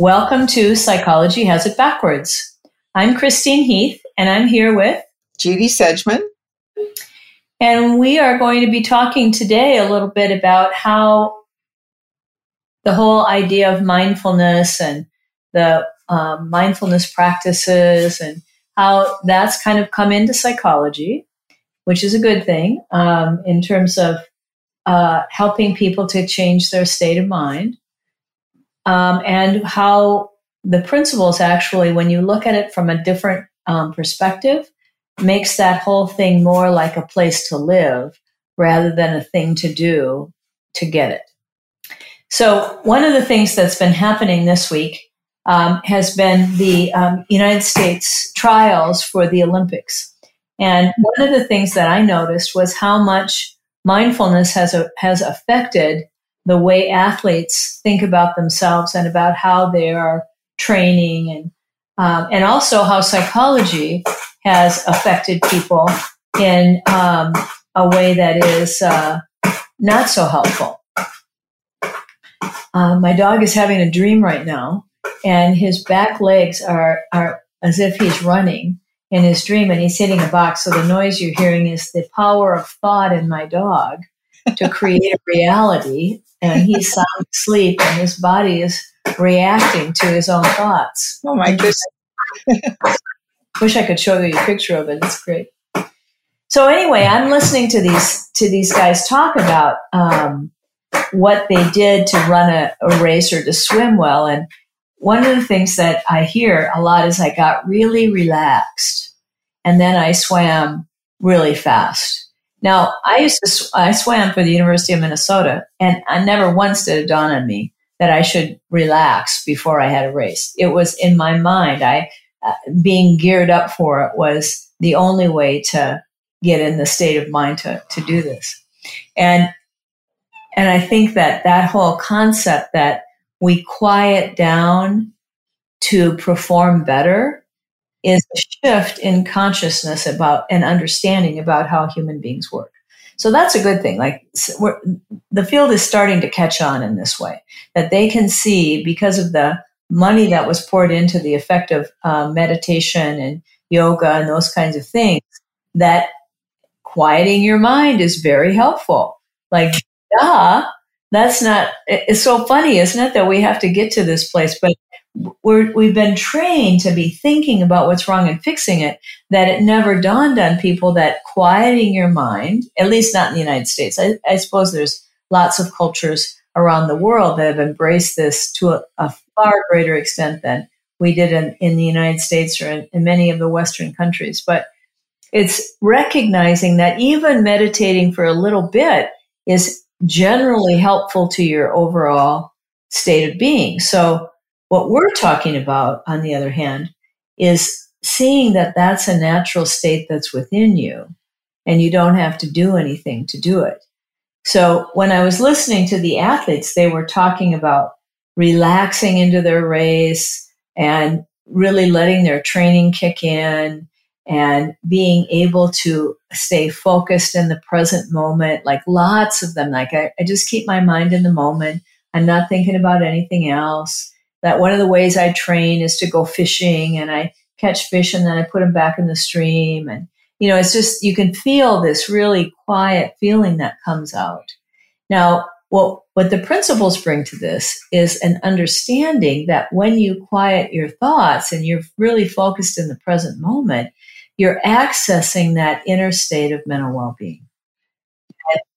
Welcome to Psychology Has It Backwards. I'm Christine Heath, and I'm here with Judy Sedgeman. And we are going to be talking today a little bit about how the whole idea of mindfulness and the um, mindfulness practices and how that's kind of come into psychology, which is a good thing um, in terms of uh, helping people to change their state of mind um, and how the principles actually, when you look at it from a different um, perspective, makes that whole thing more like a place to live rather than a thing to do to get it. So, one of the things that's been happening this week um, has been the um, United States trials for the Olympics. And one of the things that I noticed was how much mindfulness has, a, has affected the way athletes think about themselves and about how they are training and um, and also how psychology has affected people in um, a way that is uh, not so helpful. Uh, my dog is having a dream right now, and his back legs are are as if he's running in his dream, and he's hitting a box. So the noise you're hearing is the power of thought in my dog to create a reality and he's sound asleep and his body is reacting to his own thoughts. Oh my goodness. Wish I could show you a picture of it. It's great. So anyway, I'm listening to these to these guys talk about um, what they did to run a, a race or to swim well, and one of the things that I hear a lot is I got really relaxed, and then I swam really fast. Now, I used to, I swam for the University of Minnesota, and I never once did it dawn on me that I should relax before I had a race. It was in my mind. I, uh, being geared up for it was the only way to get in the state of mind to, to do this. And, and I think that that whole concept that we quiet down to perform better is a shift in consciousness about and understanding about how human beings work. So that's a good thing. Like the field is starting to catch on in this way that they can see because of the money that was poured into the effect of uh, meditation and yoga and those kinds of things that quieting your mind is very helpful. Like, duh, that's not, it's so funny, isn't it, that we have to get to this place, but we're, we've been trained to be thinking about what's wrong and fixing it that it never dawned on people that quieting your mind, at least not in the United States. I, I suppose there's lots of cultures around the world that have embraced this to a, a far greater extent than we did in, in the United States or in, in many of the Western countries. But it's recognizing that even meditating for a little bit is generally helpful to your overall state of being. So what we're talking about, on the other hand, is seeing that that's a natural state that's within you and you don't have to do anything to do it. So when I was listening to the athletes, they were talking about relaxing into their race and really letting their training kick in and being able to stay focused in the present moment. Like lots of them, like I, I just keep my mind in the moment. I'm not thinking about anything else that one of the ways I train is to go fishing and I catch fish and then I put them back in the stream. And, you know, it's just, you can feel this really quiet feeling that comes out. Now, what, what the principles bring to this is an understanding that when you quiet your thoughts and you're really focused in the present moment, you're accessing that inner state of mental well being.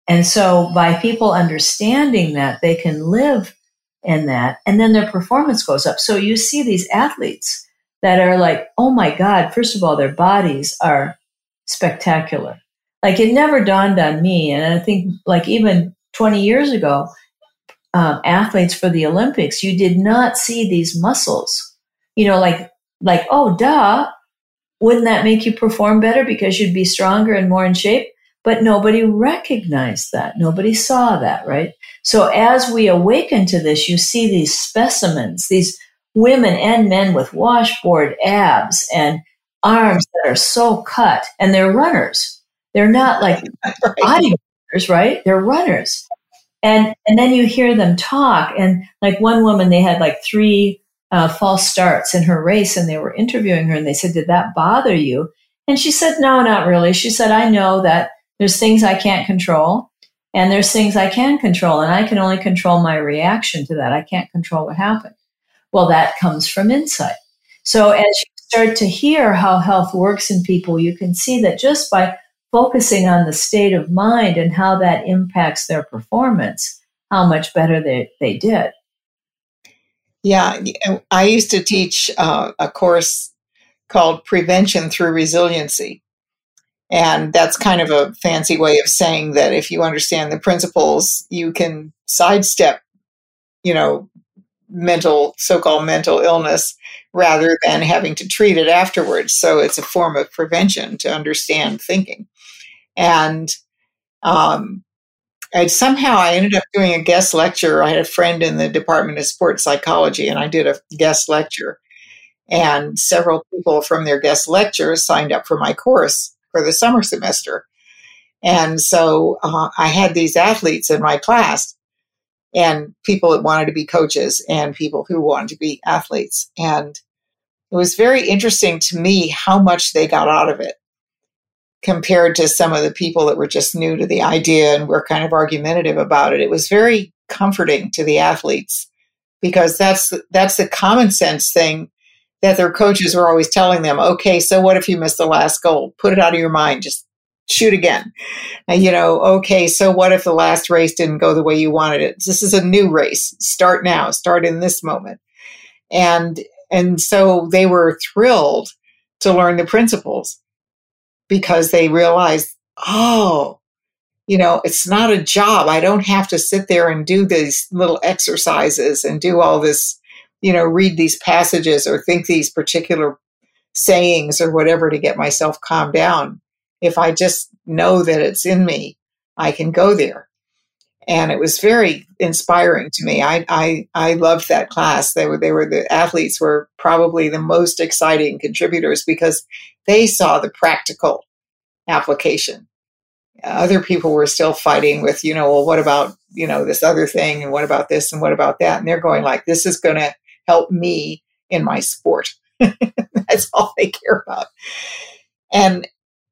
And so by people understanding that, they can live in that. And then their performance goes up. So you see these athletes that are like, oh my God, first of all, their bodies are spectacular. Like it never dawned on me. And I think, like, even 20 years ago, um, athletes for the Olympics, you did not see these muscles. You know, like like, oh, duh, wouldn't that make you perform better because you'd be stronger and more in shape? But nobody recognized that. Nobody saw that, right? So as we awaken to this, you see these specimens, these women and men with washboard abs and arms that are so cut, and they're runners. They're not like bodybuilders, right? They're runners. And and then you hear them talk, and like one woman, they had like three uh, false starts in her race, and they were interviewing her, and they said, "Did that bother you?" And she said, "No, not really." She said, "I know that there's things I can't control, and there's things I can control, and I can only control my reaction to that. I can't control what happened." Well, that comes from insight. So as you start to hear how health works in people, you can see that just by focusing on the state of mind and how that impacts their performance, how much better they, they did. Yeah, I used to teach uh, a course called Prevention Through Resiliency. And that's kind of a fancy way of saying that if you understand the principles, you can sidestep, you know, mental, so called mental illness rather than having to treat it afterwards. So it's a form of prevention to understand thinking. And um, I somehow I ended up doing a guest lecture. I had a friend in the Department of Sports Psychology, and I did a guest lecture. And several people from their guest lectures signed up for my course for the summer semester. And so uh, I had these athletes in my class, and people that wanted to be coaches, and people who wanted to be athletes. And it was very interesting to me how much they got out of it compared to some of the people that were just new to the idea and were kind of argumentative about it. It was very comforting to the athletes because that's that's the common sense thing that their coaches were always telling them. Okay, so what if you miss the last goal? Put it out of your mind. Just shoot again. And, you know, okay, so what if the last race didn't go the way you wanted it? This is a new race. Start now. Start in this moment. And and so they were thrilled to learn the principles because they realized, oh, you know, it's not a job. I don't have to sit there and do these little exercises and do all this, you know, read these passages or think these particular sayings or whatever to get myself calmed down. If I just know that it's in me, I can go there. And it was very inspiring to me. I, I, I loved that class. They were, they were the athletes were probably the most exciting contributors because they saw the practical application. Other people were still fighting with, you know, well, what about, you know, this other thing and what about this and what about that? And they're going like, this is going to help me in my sport. That's all they care about. And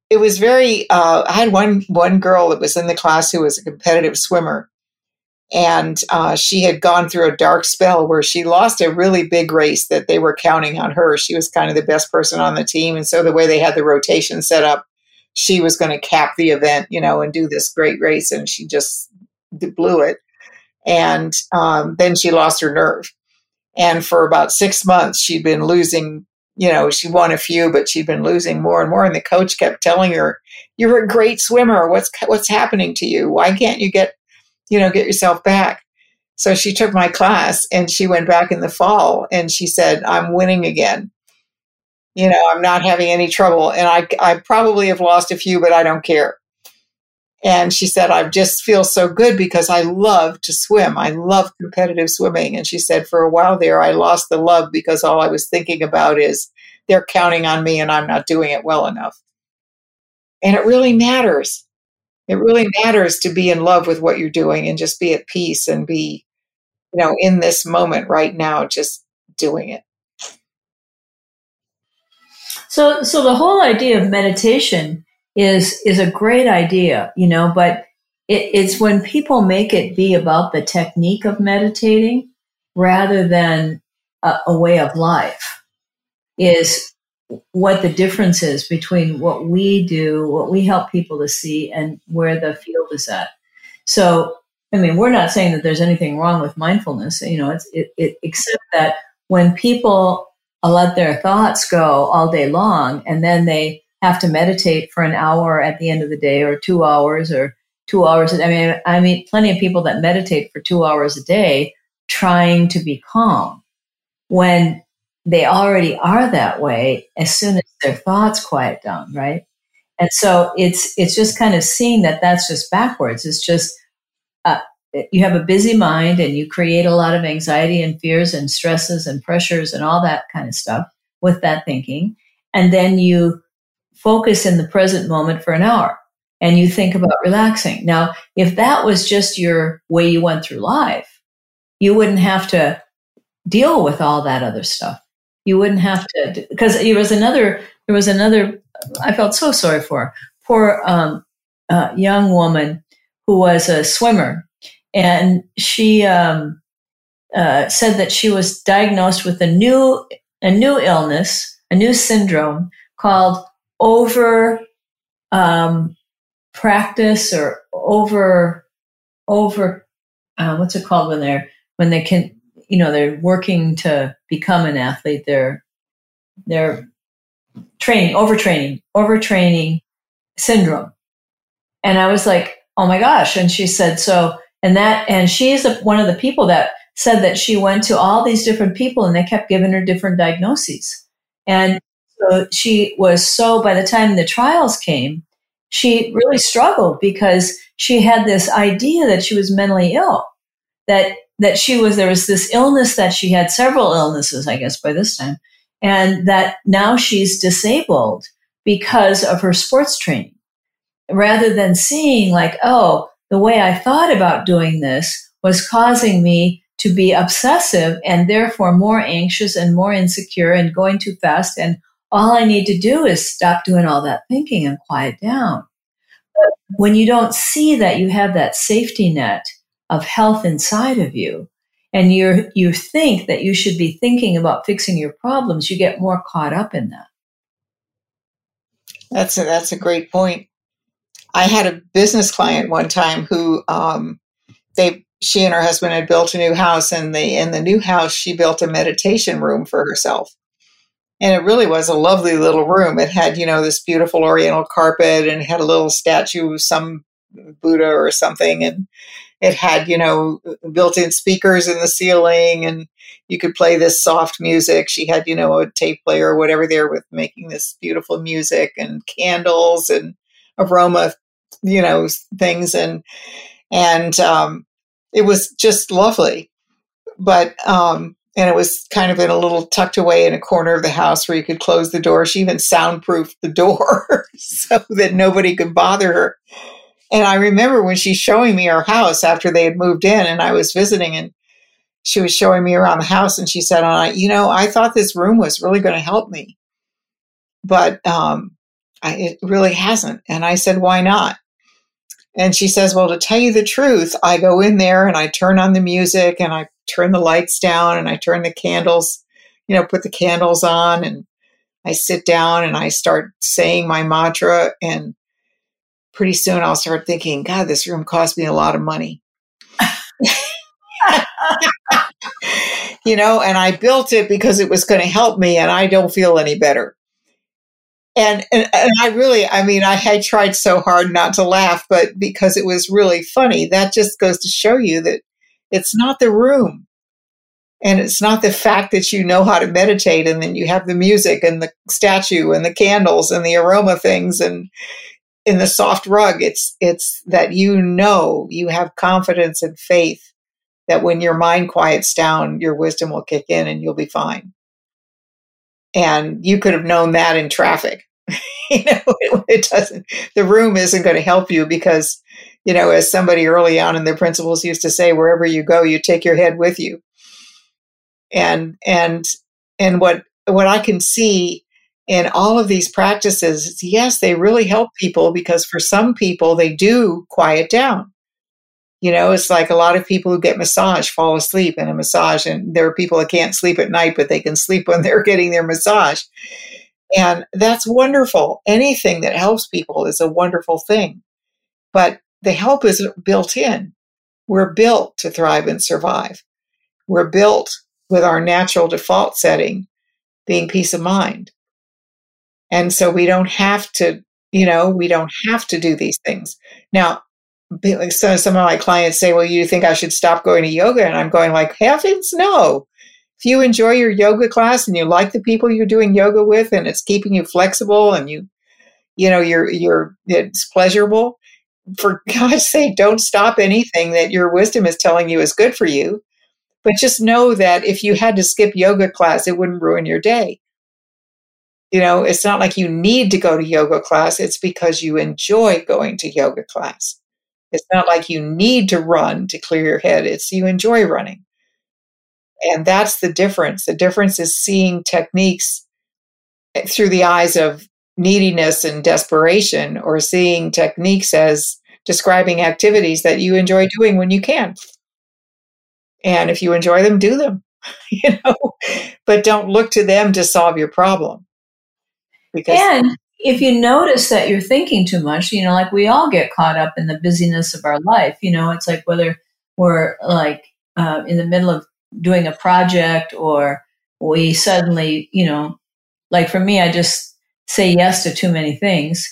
it was very, uh, I had one, one girl that was in the class who was a competitive swimmer and uh, she had gone through a dark spell where she lost a really big race that they were counting on her. She was kind of the best person on the team. And so the way they had the rotation set up, she was going to cap the event, you know, and do this great race. And she just blew it. And um, then she lost her nerve. And for about six months, she'd been losing, you know, she won a few, but she'd been losing more and more. And the coach kept telling her, You're a great swimmer. What's, what's happening to you? Why can't you get you know, get yourself back. So she took my class and she went back in the fall and she said, I'm winning again. You know, I'm not having any trouble. And I, I probably have lost a few, but I don't care. And she said, I just feel so good because I love to swim. I love competitive swimming. And she said, for a while there, I lost the love because all I was thinking about is they're counting on me and I'm not doing it well enough. And it really matters it really matters to be in love with what you're doing and just be at peace and be you know in this moment right now just doing it so so the whole idea of meditation is is a great idea you know but it, it's when people make it be about the technique of meditating rather than a, a way of life is what the difference is between what we do, what we help people to see, and where the field is at. So, I mean, we're not saying that there's anything wrong with mindfulness, you know, it's it, it except that when people let their thoughts go all day long, and then they have to meditate for an hour at the end of the day, or two hours, or two hours. I mean, I mean, plenty of people that meditate for two hours a day trying to be calm. When they already are that way as soon as their thoughts quiet down, right? And so it's it's just kind of seeing that that's just backwards. It's just uh, you have a busy mind and you create a lot of anxiety and fears and stresses and pressures and all that kind of stuff with that thinking, and then you focus in the present moment for an hour and you think about relaxing. Now, if that was just your way you went through life, you wouldn't have to deal with all that other stuff. You wouldn't have to because there was another there was another I felt so sorry for poor um, uh, young woman who was a swimmer, and she um, uh, said that she was diagnosed with a new a new illness, a new syndrome called over um, practice or over over uh, what's it called when they're when they can you know they're working to become an athlete they're they're training overtraining overtraining syndrome. And i was like oh my gosh. And she said so and that and she's a, one of the people that said that she went to all these different people and they kept giving her different diagnoses. And so she was so by the time the trials came she really struggled because she had this idea that she was mentally ill that that she was there was this illness that she had several illnesses i guess by this time and that now she's disabled because of her sports training. Rather than seeing like oh the way i thought about doing this was causing me to be obsessive and therefore more anxious and more insecure and going too fast and all i need to do is stop doing all that thinking and quiet down. But when you don't see that you have that safety net of health inside of you and you you think that you should be thinking about fixing your problems you get more caught up in that. That's a, that's a great point. I had a business client one time who um, they she and her husband had built a new house and they in the new house she built a meditation room for herself and it really was a lovely little room it had you know this beautiful oriental carpet and had a little statue of some buddha or something and it had, you know, built in speakers in the ceiling and you could play this soft music. She had, you know, a tape player or whatever there with making this beautiful music and candles and aroma, you know, things. And, and, um, it was just lovely. But, um, and it was kind of in a little tucked away in a corner of the house where you could close the door. She even soundproofed the door so that nobody could bother her. And I remember when she's showing me her house after they had moved in and I was visiting and she was showing me around the house and she said, I, you know, I thought this room was really going to help me, but um, I, it really hasn't. And I said, why not? And she says, well, to tell you the truth, I go in there and I turn on the music and I turn the lights down and I turn the candles, you know, put the candles on and I sit down and I start saying my mantra and pretty soon I'll start thinking, God, this room cost me a lot of money. you know, and I built it because it was going to help me, and I don't feel any better. And, and, and I really, I mean, I had tried so hard not to laugh, but because it was really funny, that just goes to show you that it's not the room. And it's not the fact that you know how to meditate and then you have the music and the statue and the candles and the aroma things and in the soft rug it's it's that you know you have confidence and faith that when your mind quiets down your wisdom will kick in and you'll be fine and you could have known that in traffic you know it, it, doesn't the room isn't going to help you because you know as somebody early on in their principles used to say wherever you go you take your head with you and and and what what i can see in all of these practices, yes, they really help people because for some people, they do quiet down. You know, it's like a lot of people who get massage fall asleep in a massage, and there are people that can't sleep at night, but they can sleep when they're getting their massage. And that's wonderful. Anything that helps people is a wonderful thing. But the help isn't built in. We're built to thrive and survive. We're built with our natural default setting being peace of mind. And so we don't have to, you know, we don't have to do these things. Now, so some of my clients say, well, you think I should stop going to yoga? And I'm going like, heavens, no. if you enjoy your yoga class and you like the people you're doing yoga with and it's keeping you flexible and you you know you're you're it's pleasurable for god's sake don't stop anything that your wisdom is telling you is good for you but just know that if you had to skip yoga class it wouldn't ruin your day you know it's not like you need to go to yoga class it's because you enjoy going to yoga class it's not like you need to run to clear your head it's you enjoy running and that's the difference. The difference is seeing techniques eh, through the eyes of neediness and desperation, or seeing techniques as describing activities that you enjoy doing when you can. And if you enjoy them, do them, you know, but don't look to them to solve your problem. Because and if you notice that you're thinking too much, you know, like we all get caught up in the busyness of our life, you know, it's like whether we're like uh, in the middle of doing a project or we suddenly, you know, like for me, I just say yes to too many things.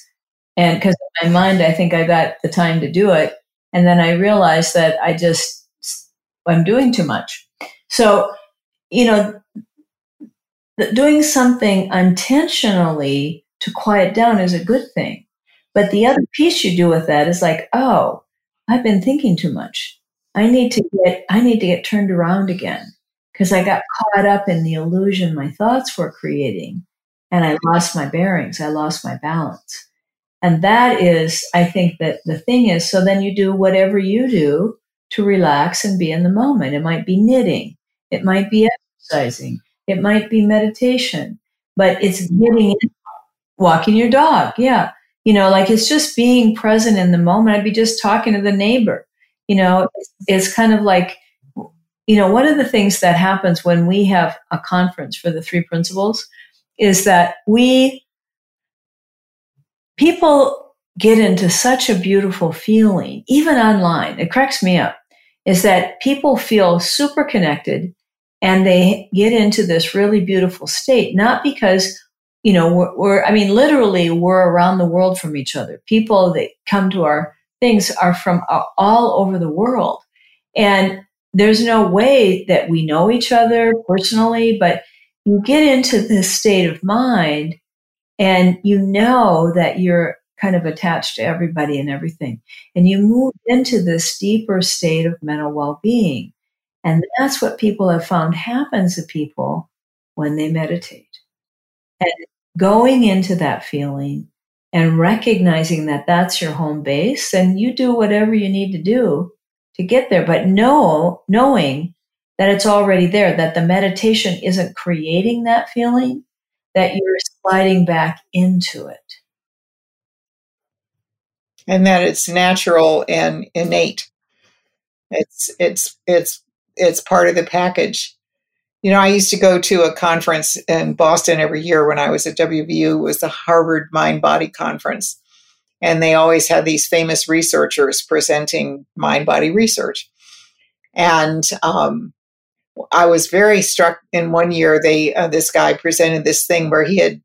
And because in my mind, I think I got the time to do it. And then I realize that I just, I'm doing too much. So, you know, doing something intentionally to quiet down is a good thing. But the other piece you do with that is like, oh, I've been thinking too much. I need to get I need to get turned around again because I got caught up in the illusion my thoughts were creating and I lost my bearings, I lost my balance. And that is I think that the thing is so then you do whatever you do to relax and be in the moment. It might be knitting, it might be exercising, it might be meditation, but it's getting in, walking your dog. Yeah. You know, like it's just being present in the moment. I'd be just talking to the neighbor you know, it's kind of like, you know, one of the things that happens when we have a conference for the three principles is that we, people get into such a beautiful feeling, even online. It cracks me up, is that people feel super connected and they get into this really beautiful state, not because you know, we're, we're, I mean, literally, we're around the world from each other. People that come to our things are from all over the world. And there's no way that we know each other personally, but you get into this state of mind and you know that you're kind of attached to everybody and everything. And you move into this deeper state of mental well being. And that's what people have found happens to people when they meditate. And going into that feeling and recognizing that that's your home base and you do whatever you need to do to get there. But know knowing that it's already there that the meditation isn't creating that feeling that you're sliding back into it. And that it's natural and innate. It's it's it's it's part of the package you know, I used to go to a conference in Boston every year when I was at WVU. It was the Harvard Mind Body Conference. And they always had these famous researchers presenting mind body research. And um, I was very struck in one year, they uh, this guy presented this thing where he had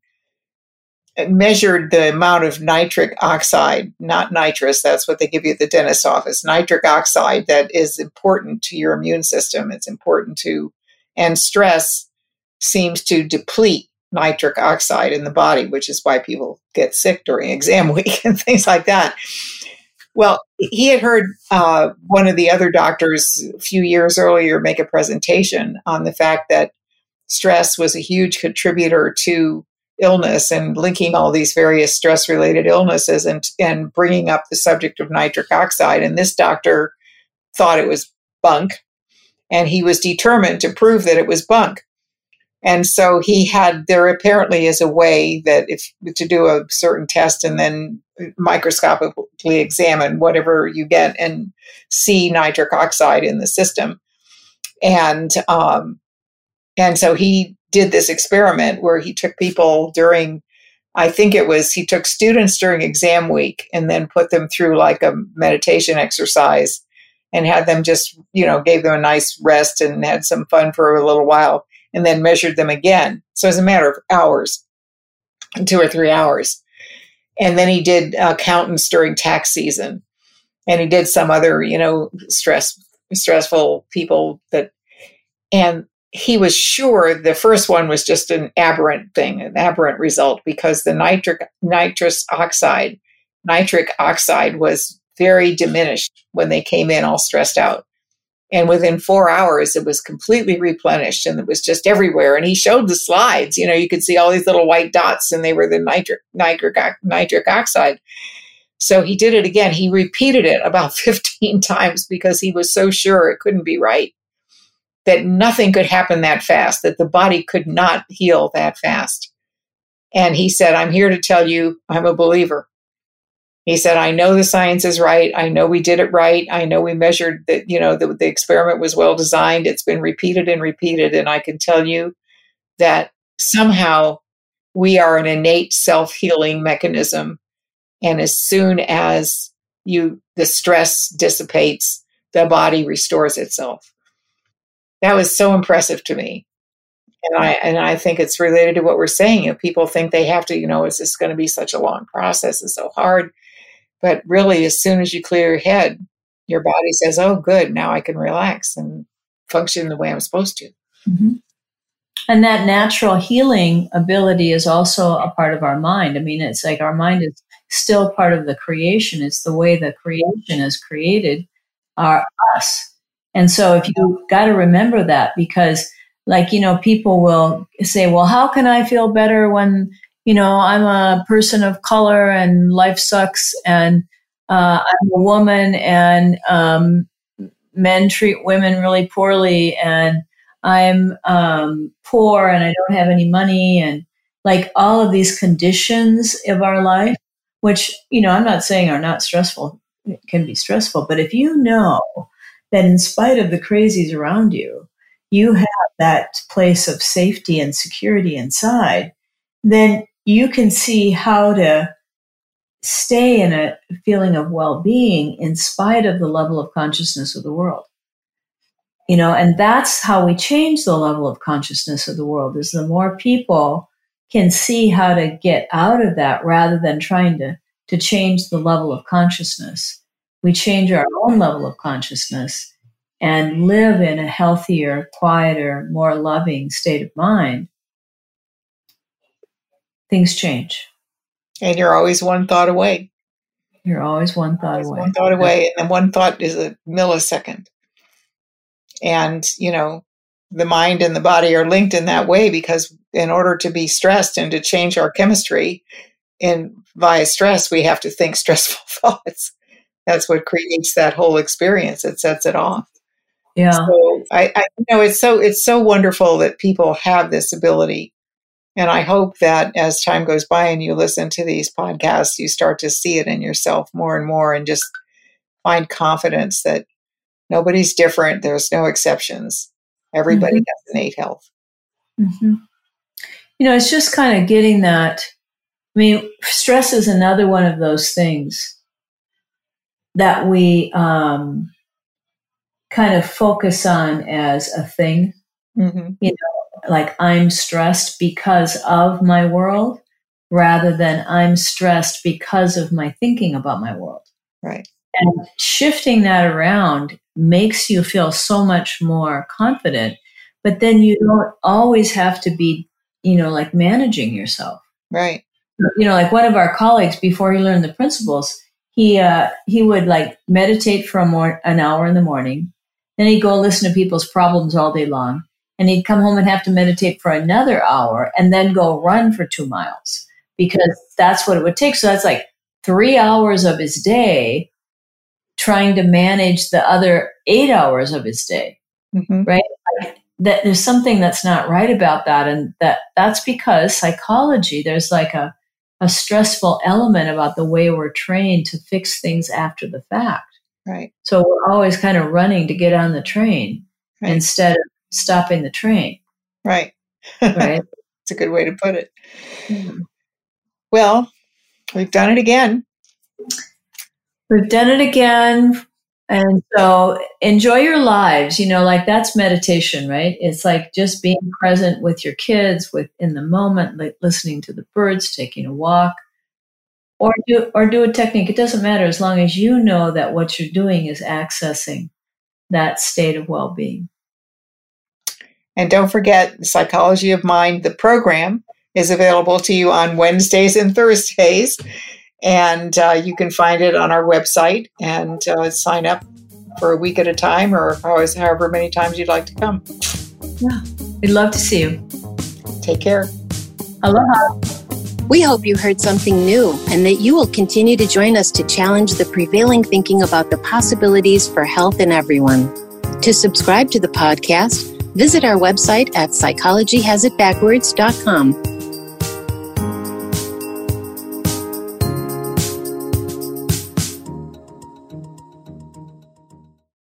measured the amount of nitric oxide, not nitrous, that's what they give you at the dentist's office, nitric oxide that is important to your immune system. It's important to and stress seems to deplete nitric oxide in the body, which is why people get sick during exam week and things like that. Well, he had heard uh, one of the other doctors a few years earlier make a presentation on the fact that stress was a huge contributor to illness and linking all these various stress related illnesses and, and bringing up the subject of nitric oxide. And this doctor thought it was bunk and he was determined to prove that it was bunk. And so he had there apparently is a way that if to do a certain test and then microscopically examine whatever you get and see nitric oxide in the system. And um, and so he did this experiment where he took people during I think it was he took students during exam week and then put them through like a meditation exercise and had them just, you know, gave them a nice rest and had some fun for a little while and then measured them again. So it's a matter of hours, two or three hours. And then he did uh, accountants during tax season and he did some other, you know, stress, stressful people that, and he was sure the first one was just an aberrant thing, an aberrant result, because the nitric nitrous oxide, nitric oxide was very diminished when they came in all stressed out. And within four hours, it was completely replenished and it was just everywhere. And he showed the slides. You know, you could see all these little white dots, and they were the nitric, nitric, oxide. So he did it again. He repeated it about 15 times because he was so sure it couldn't be right, that nothing could happen that fast, that the body could not heal that fast. And he said, I'm here to tell you I'm a believer. He said, I know the science is right. I know we did it right. I know we measured that, you know, the, the experiment was well designed. It's been repeated and repeated. And I can tell you that somehow we are an innate self healing mechanism. And as soon as you, the stress dissipates, the body restores itself. That was so impressive to me. And I, and I think it's related to what we're saying. If people think they have to, you know, is this going to be such a long process? It's so hard but really, as soon as you clear your head, your body says, oh, good, now I can relax and function the way I'm supposed to. Mm-hmm. And that natural healing ability is also a part of our mind. I mean, it's like our mind is still part of the creation. It's the way the creation is created, are us. And so if you got to remember that because like, you know, people will say, well, how can I feel better when you know, I'm a person of color and life sucks and uh, I'm a woman and um, men treat women really poorly and I'm um, poor and I don't have any money and like all of these conditions of our life, which, you know, I'm not saying are not stressful, it can be stressful, but if you know that in spite of the crazies around you, you have that place of safety and security inside, then you can see how to stay in a feeling of well-being in spite of the level of consciousness of the world. You know and that's how we change the level of consciousness of the world is the more people can see how to get out of that rather than trying to to change the level of consciousness. We change our own level of consciousness and live in a healthier quieter more loving state of mind things change. And you're always one thought away. You're always one thought always away. One thought away, and one thought is a millisecond. And you know, the mind and the body are linked in that way because in order to be stressed and to change our chemistry in via stress, we have to think stressful thoughts. That's what creates that whole experience. It sets it off. Yeah. So I, I you know it's so it's so wonderful that people have this ability and I hope that as time goes by and you listen to these podcasts, you start to see it in yourself more and more and just find confidence that nobody's different. There's no exceptions. Everybody mm-hmm. has innate health. Mm-hmm. You know, it's just kind of getting that. I mean, stress is another one of those things that we um, kind of focus on as a thing. Mm-hmm. You know, like I'm stressed because of my world rather than I'm stressed because of my thinking about my world. Right. And shifting that around makes you feel so much more confident, but then you don't always have to be, you know, like managing yourself. Right. You know, like one of our colleagues before he learned the principles, he uh, he would like meditate for a mor- an hour in the morning, then he'd go listen to people's problems all day long, and he'd come home and have to meditate for another hour and then go run for two miles because that's what it would take. So that's like three hours of his day trying to manage the other eight hours of his day, mm-hmm. right? Like that there's something that's not right about that, and that that's because psychology. There's like a a stressful element about the way we're trained to fix things after the fact. Right. So we're always kind of running to get on the train right. instead of stopping the train. Right. Right. It's a good way to put it. Mm-hmm. Well, we've done it again. We've done it again. And so enjoy your lives, you know, like that's meditation, right? It's like just being present with your kids, with in the moment, like listening to the birds, taking a walk, or do or do a technique. It doesn't matter as long as you know that what you're doing is accessing that state of well-being. And don't forget, Psychology of Mind, the program, is available to you on Wednesdays and Thursdays. And uh, you can find it on our website and uh, sign up for a week at a time or however many times you'd like to come. Yeah, we'd love to see you. Take care. Aloha. We hope you heard something new and that you will continue to join us to challenge the prevailing thinking about the possibilities for health in everyone. To subscribe to the podcast, visit our website at psychologyhasitbackwards.com